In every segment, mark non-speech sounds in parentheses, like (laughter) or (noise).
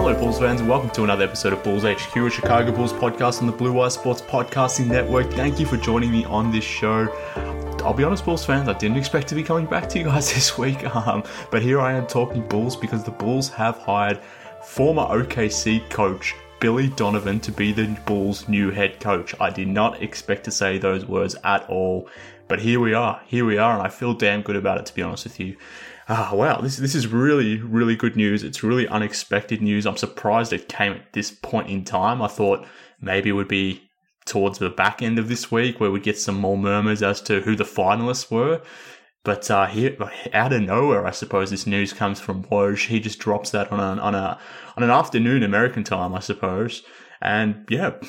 Hello, Bulls fans, and welcome to another episode of Bulls HQ, a Chicago Bulls podcast on the Blue Wire Sports Podcasting Network. Thank you for joining me on this show. I'll be honest, Bulls fans, I didn't expect to be coming back to you guys (laughs) this week, um, but here I am talking Bulls because the Bulls have hired former OKC coach Billy Donovan to be the Bulls' new head coach. I did not expect to say those words at all, but here we are. Here we are, and I feel damn good about it, to be honest with you. Ah, wow, this this is really really good news. It's really unexpected news. I'm surprised it came at this point in time. I thought maybe it would be towards the back end of this week where we'd get some more murmurs as to who the finalists were. But uh, here, out of nowhere, I suppose this news comes from Woj. He just drops that on a on a on an afternoon American time, I suppose. And yeah, (laughs)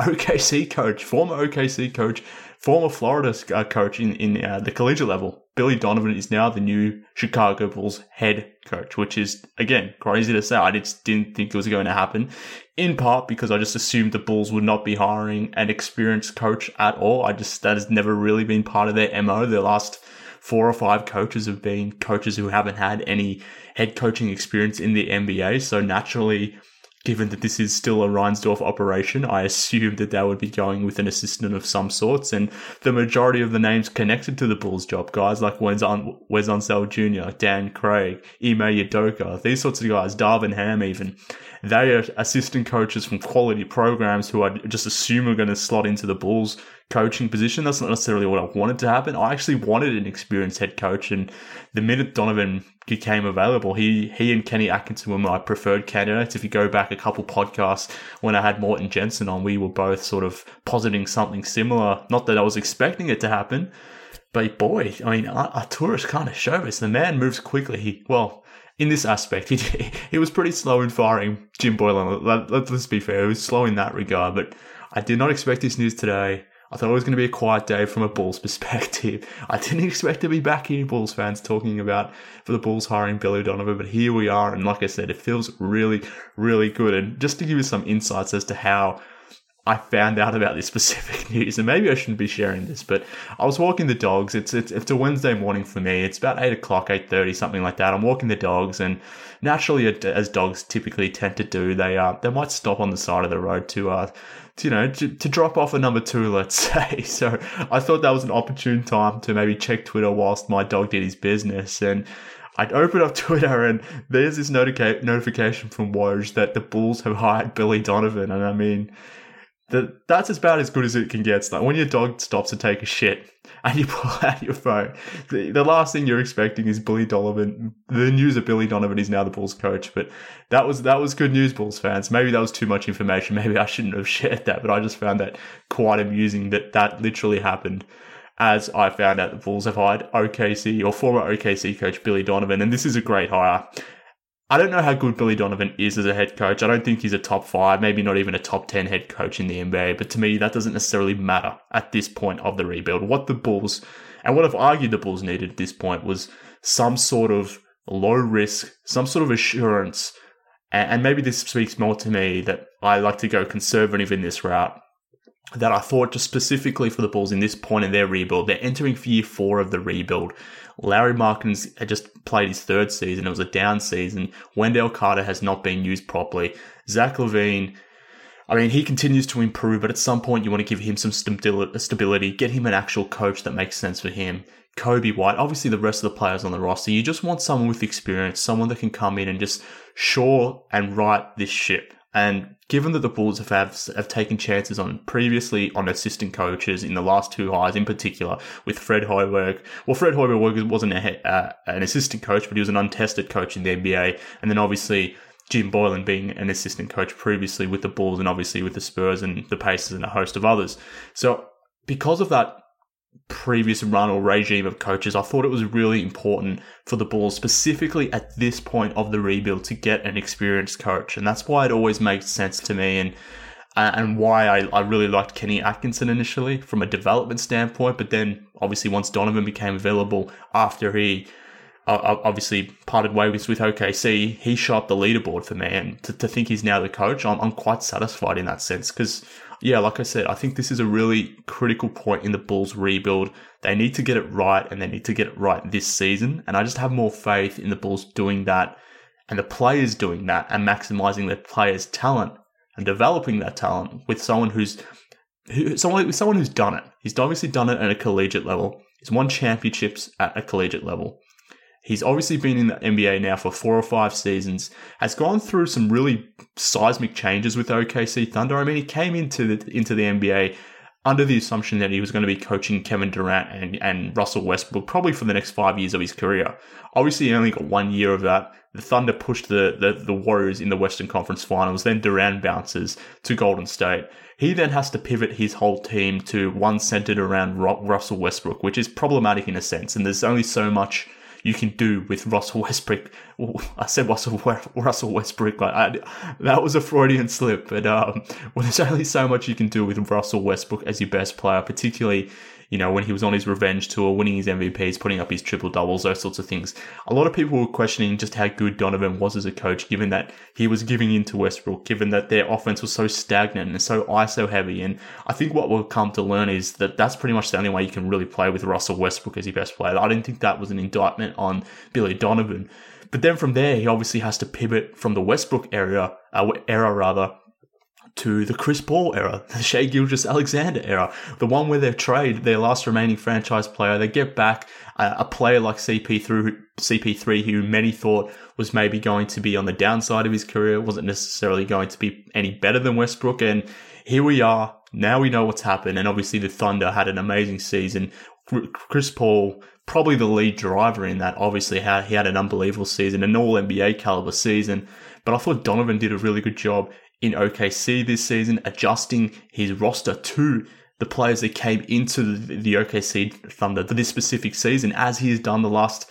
OKC coach, former OKC coach, former Florida uh, coach in in uh, the collegiate level, Billy Donovan is now the new Chicago Bulls head coach, which is again crazy to say. I just didn't think it was going to happen. In part because I just assumed the Bulls would not be hiring an experienced coach at all. I just that has never really been part of their mo. Their last four or five coaches have been coaches who haven't had any head coaching experience in the NBA. So naturally, given that this is still a Reinsdorf operation, I assumed that they would be going with an assistant of some sorts. And the majority of the names connected to the Bulls job, guys like Wes, Un- Wes Jr., Dan Craig, Ime Udoka, these sorts of guys, Darvin Ham even, they are assistant coaches from quality programs who I just assume are going to slot into the Bulls coaching position. That's not necessarily what I wanted to happen. I actually wanted an experienced head coach, and the minute Donovan became available, he he and Kenny Atkinson were my preferred candidates. If you go back a couple podcasts when I had Morton Jensen on, we were both sort of positing something similar. Not that I was expecting it to happen. But boy, I mean, Arturas kind of showed us. The man moves quickly. He, well, in this aspect, (laughs) he, he was pretty slow in firing Jim Boylen. Let, let's be fair, he was slow in that regard. But I did not expect this news today. I thought it was going to be a quiet day from a Bulls (laughs) perspective. I didn't expect to be back here, Bulls fans, talking about for the Bulls hiring Billy Donovan, but here we are. And like I said, it feels really, really good. And just to give you some insights as to how I found out about this (laughs) specific news, and maybe I shouldn't be sharing this, but I was walking the dogs. It's it's, it's a Wednesday morning for me. It's about eight o'clock, eight thirty, something like that. I'm walking the dogs, and naturally, as dogs typically tend to do, they uh they might stop on the side of the road to uh you know to, to drop off a number two, let's (laughs) say. So I thought that was an opportune time to maybe check Twitter whilst my dog did his business, and I'd open up (laughs) Twitter and there's this notica- notification from Woj that the Bulls have hired Billy Donovan, and I mean that that's about as good as it can get. like when your dog stops to take a shit and you (laughs) pull out your phone, the, the, last thing you're expecting is Billy Donovan. The news of Billy Donovan is now the Bulls coach, but that was that was good news, Bulls fans. Maybe that was too much information. (laughs) Maybe I shouldn't have shared that, but I just found that quite amusing that that literally happened. As I found out, the Bulls have hired OKC or former OKC coach Billy Donovan, and this is a great hire. I don't know how good Billy Donovan is as a head coach. I don't think he's a top five, maybe not even a top 10 head coach in the NBA. But to me, that doesn't necessarily matter at this point of the rebuild. What the Bulls, and what I've argued the Bulls needed at this point was some sort of low risk, some sort of assurance. And maybe this speaks more to me that I like to go conservative in this route. That I thought just specifically for the Bulls in this point in their rebuild, they're entering for year four of the rebuild. Lauri Markkanen had just played his third season. It was a down season. Wendell Carter has not been used properly. Zach LaVine, I mean, he continues to improve, but at some point you want to give him some stability, get him an actual coach that makes sense for him. Coby White, obviously the rest of the players on the roster, you just want someone with experience, someone that can come in and just shore and right this ship. And given that the Bulls have, have, taken chances on previously on assistant coaches in the last two hires, in particular with Fred Hoiberg. Well, Fred Hoiberg wasn't a, uh, an assistant coach, but he was an untested coach in the NBA. And then obviously Jim Boylen being an assistant coach previously with the Bulls and obviously with the Spurs and the Pacers and a host of others. So because of that previous run or regime of coaches, I thought it was really important for the Bulls, specifically at this point of the rebuild, to get an experienced coach. And that's why it always makes sense to me and uh, and why I, I really liked Kenny Atkinson initially from a development standpoint. But then obviously once Donovan became available after he uh, obviously parted ways with OKC, he shot the leaderboard for me. And to, to think he's now the coach, I'm, I'm quite satisfied in that sense because yeah, like I said, I think this is a really critical point in the Bulls rebuild. They need to get it right and they need to get it right this season. And I just have more faith in the Bulls doing that and the players doing that and maximizing their players' talent and developing that talent with someone who's who, someone with someone who's done it. He's obviously done it at a collegiate level. He's won championships at a collegiate level. He's obviously been in the NBA now for four or five seasons, has gone through some really seismic changes with OKC Thunder. I mean, he came into the, into the NBA under the assumption that he was going to be coaching Kevin Durant and, and Russell Westbrook probably for the next five years of his career. Obviously, he only got one year of that. The Thunder pushed the, the, the Warriors in the Western Conference Finals. Then Durant bounces to Golden State. He then has to pivot his whole team to one centered around Russell Westbrook, which is problematic in a sense. And there's only so much you can do with Russell Westbrook. I said Russell Russell Westbrook. Like I, that was a Freudian slip, but um, (laughs) well, there's only so much you can do with Russell Westbrook as your best player, particularly you know, when he was on his revenge tour, winning his MVPs, putting up his triple doubles, those sorts of things. A lot of people were questioning just how good Donovan was as a coach, given that he was giving in to Westbrook, given that their offense was so stagnant and so ISO heavy. And I think what we'll come to learn is that that's pretty much the only way you can really play with Russell Westbrook as your best player. I didn't think that was an indictment on Billy Donovan. But then from there, he obviously has to pivot from the Westbrook area, uh, era rather, to the Chris Paul era, (laughs) the Shai Gilgeous-Alexander era, the one where they trade their last remaining franchise player. They get back a, a player like CP3, CP3, who many thought was maybe going to be on the downside of his career, wasn't necessarily going to be any better than Westbrook. And here we are. Now we know what's happened. And obviously the Thunder had an amazing season. Chris Paul, probably the lead driver in that, obviously had, he had an unbelievable season, an all NBA caliber season. But I thought Donovan did a really good job in OKC this season, adjusting his roster to the players that came into the, OKC Thunder for this specific season, as he has done the last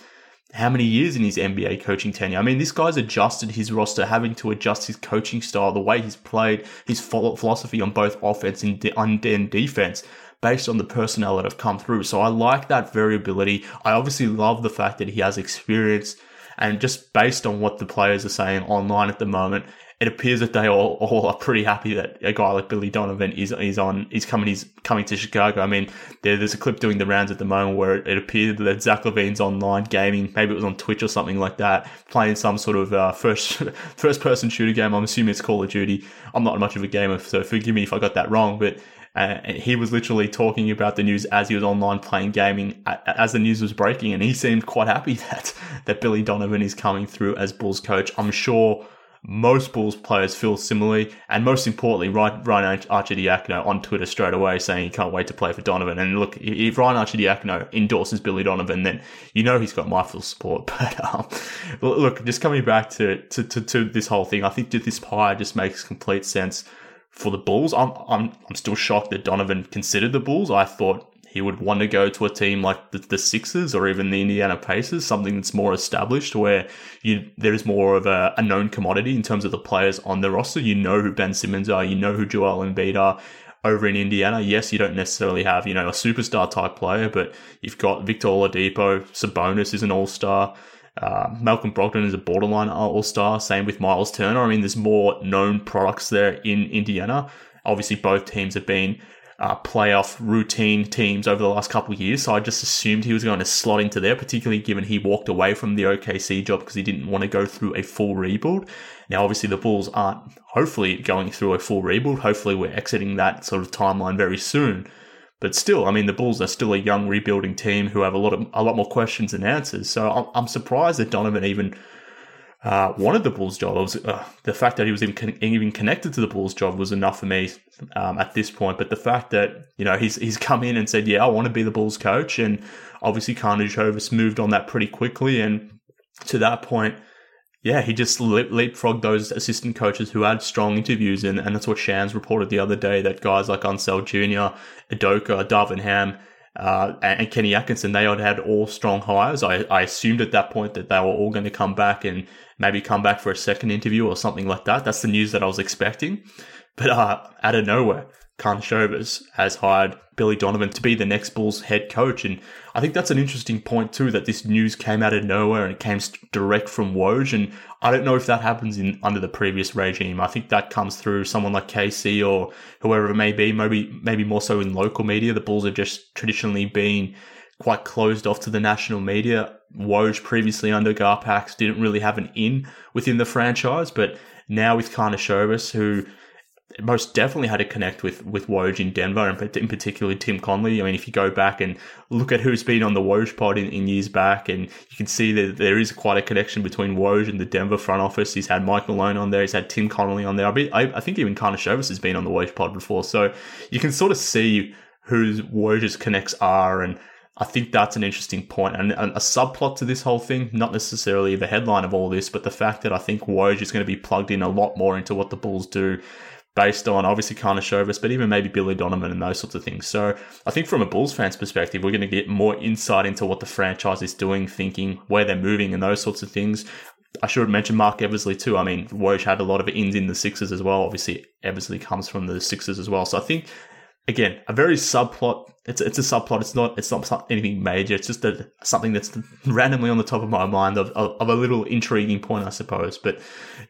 how many years in his NBA coaching tenure. I mean, this guy's adjusted his roster, having to adjust his coaching style, the way he's played, his philosophy on both offense and defense based on the personnel that have come through. So I like that variability. I obviously love the fact that he has experience and just based on what the players are saying online at the moment, it appears that they all, all are pretty happy that a guy like Billy Donovan is is on is coming he's coming to Chicago. I mean, there, there's a clip doing the rounds at the moment where it, it, appeared that Zach LaVine's online gaming, maybe it was on Twitch or something like that, playing some sort of uh, first (laughs) first person shooter game. I'm assuming it's Call of Duty. I'm not much of a gamer, so forgive me if I got that wrong, but. Uh, he was literally talking about the news as he was online playing gaming as the news was breaking, and he seemed quite happy (laughs) that that Billy Donovan is coming through as Bulls coach. I'm sure most Bulls players feel similarly, and most importantly, Ryan Arcidiacono on Twitter straight away saying he can't wait to play for Donovan. And look, if Ryan Arcidiacono endorses Billy Donovan, then you know he's got my full support. (laughs) But um, look, just coming back to, to, to, to, this whole thing, I think that this hire just makes complete sense for the Bulls. I'm, I'm, I'm still shocked that Donovan considered the Bulls. I thought he would want to go to a team like the, the Sixers or even the Indiana Pacers, something that's more established where you there is more of a, a known commodity in terms of the players on the roster. You know who Ben Simmons are, you know who Joel Embiid are. Over in Indiana, yes, you don't necessarily have, you know, a superstar type player, but you've got Victor Oladipo, Sabonis is an all-star. Uh, Malcolm Brogdon is a borderline all star. Same with Miles Turner. I mean, there's more known products there in Indiana. Obviously, both teams have been uh, playoff routine teams over the last couple of years. So I just assumed he was going to slot into there, particularly given he walked away from the OKC job because he didn't want to go through a full rebuild. Now, obviously, the Bulls aren't hopefully going through a full rebuild. Hopefully, we're exiting that sort of timeline very soon. But still, I mean, the Bulls are still a young rebuilding team who have a lot of a lot more questions than answers. So I'm, surprised that Donovan even uh, wanted the Bulls job. Was, uh, the fact that he was even, even connected to the Bulls job was enough for me um, at this point. But the fact that you know he's he's come in and said, "Yeah, I want to be the Bulls coach," and obviously Karnisovas moved on that pretty quickly, and to that point, yeah, he just leapfrogged those assistant coaches who had strong interviews, and, and that's what Shams reported the other day that guys like Unseld Jr., Udoka, Darvin Ham, uh, and Kenny Atkinson, they had had all strong hires. I, I assumed at that point that they were all going to come back and maybe come back for a second interview or something like that. That's the news that I was expecting. But uh, out of nowhere, Karnisovas has hired Billy Donovan to be the next Bulls head coach. And I think that's an interesting point too, that this news came out of nowhere and it came direct from Woj. And I don't know if that happens in under the previous regime. I think that comes through someone like KC or whoever it may be, maybe, maybe more so in local media. The Bulls have just traditionally been quite closed off to the national media. Woj previously under Garpax didn't really have an in within the franchise, but now with Karnisovas, who most definitely had to connect with with Woj in Denver, and in particular Tim Connelly. I mean, if you go back and look at who's been on the Woj pod in, in years back, and you can see that there is quite a connection between Woj and the Denver front office. He's had Mike Malone on there, he's had Tim Connelly on there. I, be, I, I think even Karnisovas has been on the Woj pod before, so you can sort of see who Woj's connects are and I think that's an interesting point and, a subplot to this whole thing, not necessarily the headline of all this, but the fact that I think Woj is going to be plugged in a lot more into what the Bulls do based on obviously Karnisovas, but even maybe Billy Donovan and those sorts of things. So I think from a Bulls fans perspective, we're going to get more insight into what the franchise is doing, thinking, where they're moving and those sorts of things. I should mention Marc Eversley too. I mean, Woj had a lot of ins in the Sixers as well. Obviously, Eversley comes from the Sixers as well. So I think again, a very subplot. It's it's a subplot. It's not it's not anything major. It's just a, something that's randomly on the top of my mind of, of, of a little intriguing point, I suppose. But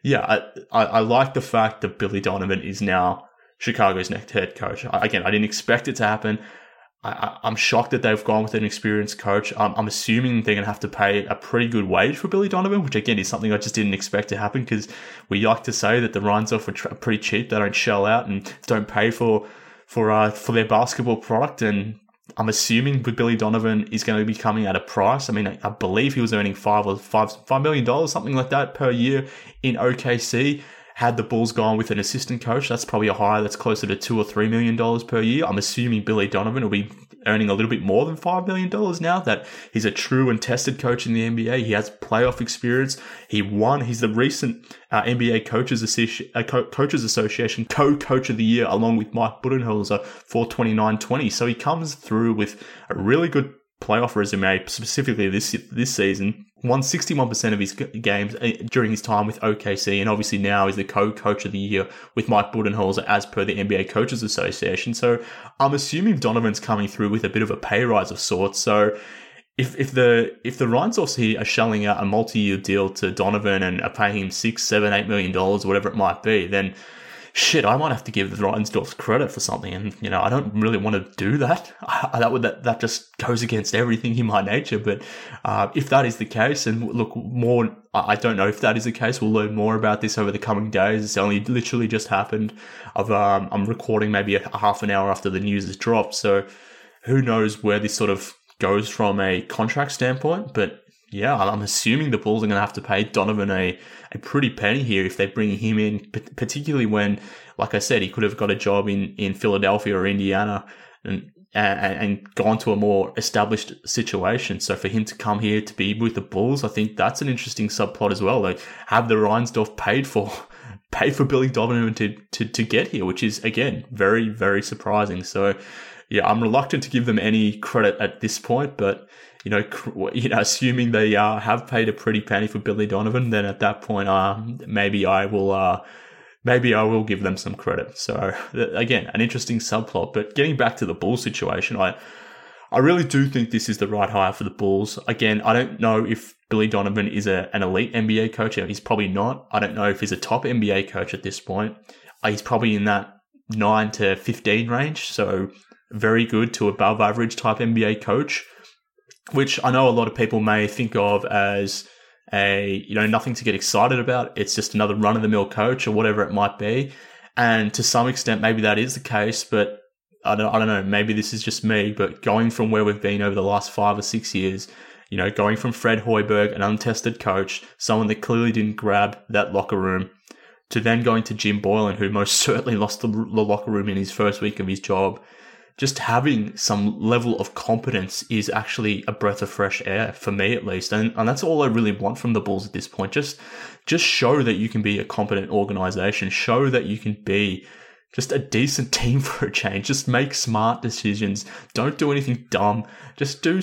yeah, I, I, I like the fact that Billy Donovan is now Chicago's next head coach. I, again, I didn't expect it to happen. I, am shocked that they've gone with an experienced coach. I'm, I'm assuming they're going to have to pay a pretty good wage for Billy Donovan, which again is something I just didn't expect to happen because we like to say that the Reinsdorf are pretty cheap. They don't shell out and don't pay for for uh, for their basketball product, and I'm assuming Billy Donovan is going to be coming at a price. I mean, I, I believe he was earning five or five five million dollars, something like that per year in OKC. Had the Bulls gone with an assistant coach, that's probably a hire that's closer to two or three million dollars per year. I'm assuming Billy Donovan will be earning a little bit more than $5 million now, that he's a true and tested coach in the NBA. He has playoff experience. He won. He's the recent uh, NBA Coaches, Associ- uh, Co- Coaches Association co-coach of the year along with Mike Budenholzer for 29-20. So he comes through with a really good playoff resume, specifically this this season. Won 61% of his games uh, during his time with OKC, and obviously now is the co-coach of the year with Mike Budenholzer as per the NBA Coaches Association. So I'm assuming Donovan's coming through with a bit of a pay rise of sorts. So if if the if the Reinsdorfs here are shelling out a multi-year deal to Donovan and are paying him six, seven, eight million dollars, whatever it might be, then shit, I might have to give the Reinsdorfs credit for something. And, you know, I don't really want to do that. (laughs) I, that would, that, that just goes against everything in my nature. But, uh, if that is the case, and look, more, I don't know if that is the case. We'll learn more about this over the coming days. It's only literally just happened. I've, um, I'm recording maybe a half an hour after the news has dropped. So who knows where this sort of goes from a contract standpoint, but yeah, I'm assuming the Bulls are going to have to pay Donovan a, a pretty penny here if they bring him in, particularly when, like I said, he could have got a job in, in Philadelphia or Indiana and, and, and gone to a more established situation. So for him to come here to be with the Bulls, I think that's an interesting subplot as well. Like have the Reinsdorf paid for, (laughs) pay for Billy Donovan to, to, to get here, which is again, very, very surprising. So yeah, I'm reluctant to give them any credit at this point, but you know, (laughs) you know, assuming they uh, have paid a pretty penny for Billy Donovan, then at that point, uh, maybe I will, uh, maybe I will give them some credit. So (laughs) again, an interesting subplot. But getting back to the Bulls situation, I, I really do think this is the right hire for the Bulls. Again, I don't know if Billy Donovan is a, an elite NBA coach. He's probably not. I don't know if he's a top NBA coach at this point. Uh, he's probably in that 9 to 15 range. So very good to above average type NBA coach, which I know a lot of people may think of as a, you know, nothing to get excited about. It's just another run of the mill coach or whatever it might be. And to some extent, maybe that is the case, but I don't, I don't know. Maybe this is just me, but going from where we've been over the last five or six years, you know, going from Fred Hoiberg, an untested coach, someone that clearly didn't grab that locker room, to then going to Jim Boylen, who most (laughs) certainly lost the, the locker room in his first week of his job. Just having some level of competence is actually a breath of fresh air for me, at least, and and that's all I really want from the Bulls at this point. Just just show that you can be a competent organization. Show that you can be just a decent (laughs) team for a change. Just make smart decisions. Don't do anything dumb. Just do,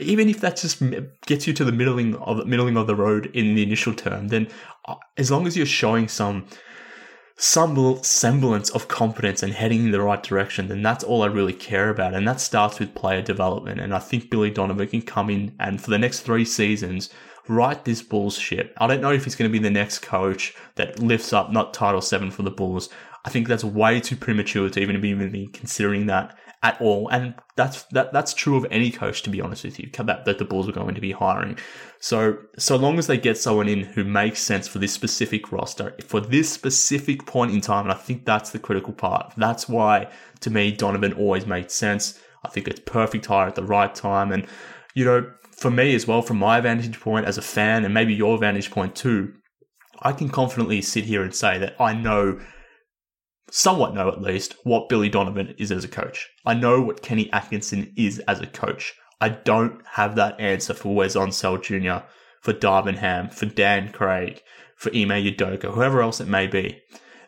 even if that just gets you to the middling of middling of the road in the initial term. Then, uh, as long as you're showing some some semblance of competence and heading in the right direction, then that's all I really care about. And that starts with player development. And I think Billy Donovan can come in and for the next three seasons, write this Bulls ship. I don't know if he's going to be the next coach that lifts up not title seven for the Bulls, I think that's way too premature to even be considering that at all. And that's that that's true of any coach, to be honest with you, that, that the Bulls are going to be hiring. So so long as they get someone in who makes sense for this specific roster, for this specific point in time, and I think that's the critical part. That's why to me Donovan always made sense. I think it's perfect hire at the right time. And, you know, for me as well, from my vantage point as a fan, and maybe your vantage point too, I can confidently sit here and say that I know somewhat know at least what Billy Donovan is as a coach. I know what Kenny Atkinson is as a coach. I don't have that answer for Wes Unseld Jr., for Darvin Ham, for Dan Craig, for Ime Udoka, whoever else it may be.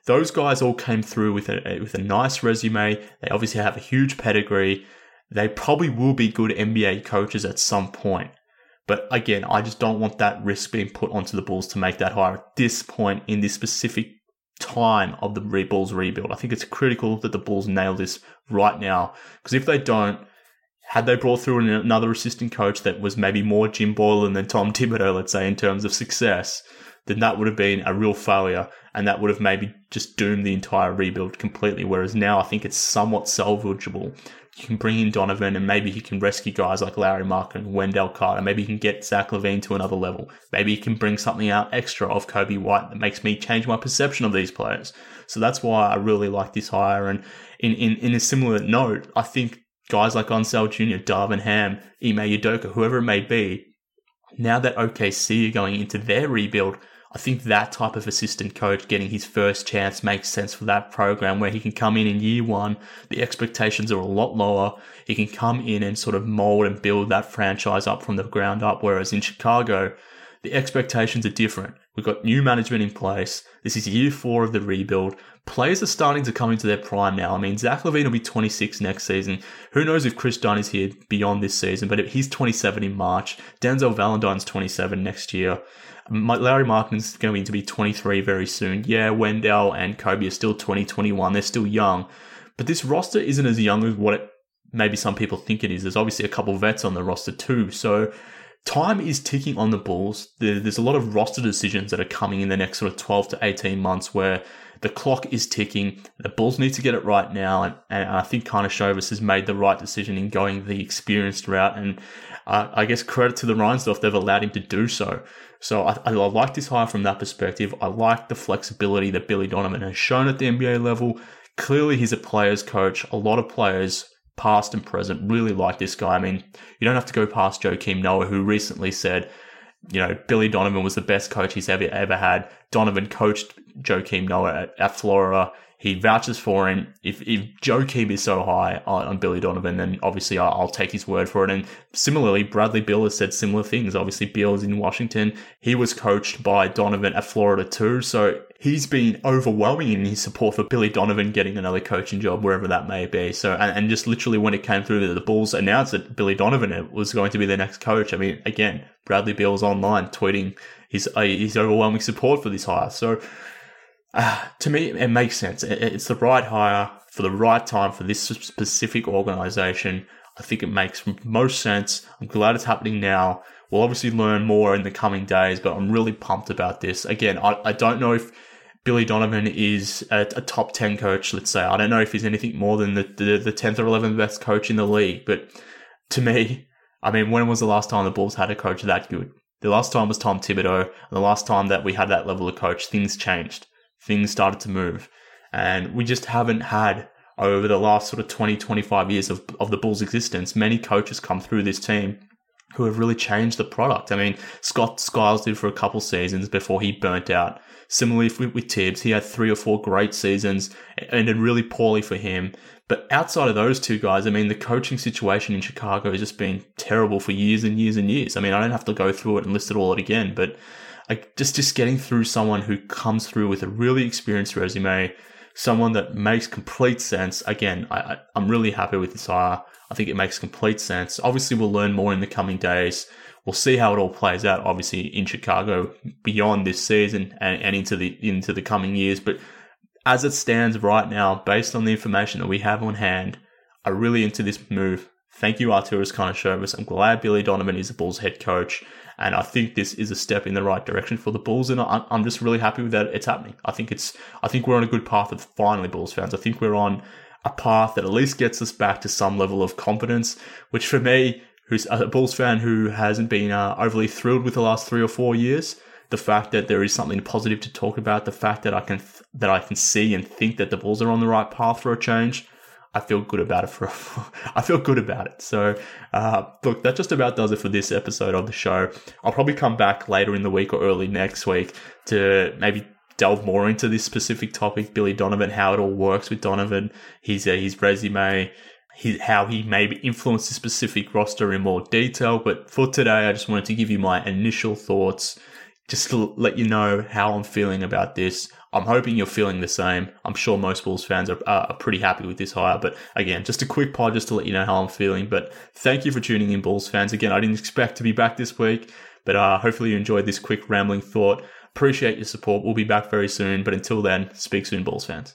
Those guys all came through with a with a nice resume. They obviously have a huge pedigree. They probably will be good NBA coaches at some point. But again, I just don't want that risk being put onto the Bulls to make that hire at this point in this specific time of the Bulls rebuild. I think it's critical that the Bulls nail this right now because if they don't, had they brought through another assistant coach that was maybe more Jim Boylen than Tom (laughs) Thibodeau, let's say in terms of success, then that would have been a real failure and that would have maybe just doomed the entire rebuild completely. Whereas now I think it's somewhat salvageable you can bring in Donovan and maybe he can rescue guys like Larry Mark and Wendell Carter. Maybe he can get Zach LaVine to another level. Maybe he can bring something out extra of Coby White that makes me change my perception of these players. So that's why I really like this hire. And in, in, in a similar note, I think guys like Unseld Jr., Darvin Ham, Ime Udoka, whoever it may be, now that OKC are going into their rebuild, I think that type of assistant coach getting his first chance makes sense for that program where he can come in in year one. The expectations are a lot lower. He can come in and sort of mold and build that franchise up from the ground up. Whereas in Chicago, the expectations are different. We've got new management in place. This is year four of the rebuild. Players are starting to come into their prime now. I mean, Zach LaVine will be 26 next season. Who knows if Kris Dunn is here beyond this season, but he's 27 in March. Denzel Valentine's 27 next year. Lauri Markkanen's going to be 23 very soon. Yeah, Wendell and Kobe are still 2021. They're still young. But this roster isn't as young as what it, maybe some people think it is. There's obviously a couple vets on the roster too. So time is ticking on the Bulls. There's a lot of roster decisions that are coming in the next sort of 12 to 18 months where the clock is ticking. The Bulls need to get it right now. And, and I think Karnisovas has made the right decision in going the experienced route. And uh, I guess credit to the Reinsdorf, they've allowed him to do so. So I, I like this hire from that perspective. I like the flexibility that Billy Donovan has shown at the NBA level. Clearly, he's a player's coach. A lot of players, past and present, really like this guy. I mean, you don't have to go past Joakim Noah, who recently said, you know, Billy Donovan was the best coach he's ever ever had. Donovan coached Joakim Noah at, at Florida he vouches for him. If if Joakim is so high on, on Billy Donovan, then obviously I'll, I'll, take his word for it. And similarly, Bradley Beal has said similar things. Obviously, Beal is in Washington. He was coached by Donovan at Florida too, so he's been overwhelming in his support for Billy Donovan getting another coaching job wherever that may be. So and, and just literally when it came through that the Bulls announced that Billy Donovan was going to be their next coach. I mean, again, Bradley Beal's online tweeting his uh, his overwhelming support for this hire. So uh, (sighs) to me, it makes sense. It's the right hire for the right time for this specific organization. I think it makes most sense. I'm glad it's happening now. We'll obviously learn more in the coming days, but I'm really pumped about this. Again, I, I don't know if Billy Donovan is a, a, top 10 coach, let's say. I don't know if he's anything more than the, the, the 10th or 11th best coach in the league, but to me, I mean, when was the last time the Bulls had a coach that good? The last time was Tom Thibodeau, and the last time that we had that level of coach, things changed. Things started to move. And we just haven't had, over the last sort of 20, 25 years of, of the Bulls' existence, many coaches come through this team who have really changed the product. I mean, Scott Skiles did for a couple seasons before he burnt out. Similarly with, with Thibs, he had three or four great seasons, ended really poorly for him. But outside of those two guys, I mean, the coaching situation in Chicago has just been terrible for years and years and years. I mean, I don't have to go through it and list it all again, but like just just getting through someone who comes through with a really experienced resume, someone that makes complete sense. Again, I, I I'm really happy with this hire. I think it makes complete sense. Obviously, we'll learn more in the coming days we'll see how it all plays out. Obviously, in Chicago beyond this season and, and into the into the coming years. But as it stands right now, based on the information that we have on hand, are really into this move. Thank you, Arturas Karnisovas. I'm glad Billy Donovan is the Bulls head coach. And I think this is a step in the right direction for the Bulls, and I'm just really happy that it's happening. I think it's, I think we're on a good path of finally Bulls fans. I think we're on a path that at least gets us back to some level of confidence, which for me who's a Bulls fan who hasn't been uh, overly thrilled with the last three or four years. The fact that there is something positive to talk about, the fact that I can th- that I can see and think that the Bulls are on the right path for a change, I feel good about it. For (laughs) I feel good about it. So, uh, look, that just about does it for this episode of the show. I'll probably come back later in the week or early next week to maybe delve more into this specific topic, Billy Donovan, how it all works with Donovan, his uh, his resume, his, how he maybe influenced the specific roster in more detail. But for today, I just wanted to give you my initial thoughts, just to let you know how I'm feeling about this. I'm hoping you're feeling the same. I'm sure most Bulls fans are, are pretty happy with this hire. But again, just a quick pod just to let you know how I'm feeling. But thank you for tuning in, Bulls fans. Again, I didn't expect to be back this week, but uh, hopefully you enjoyed this quick rambling thought. Appreciate your support. We'll be back very soon. But until then, speak soon, Bulls fans.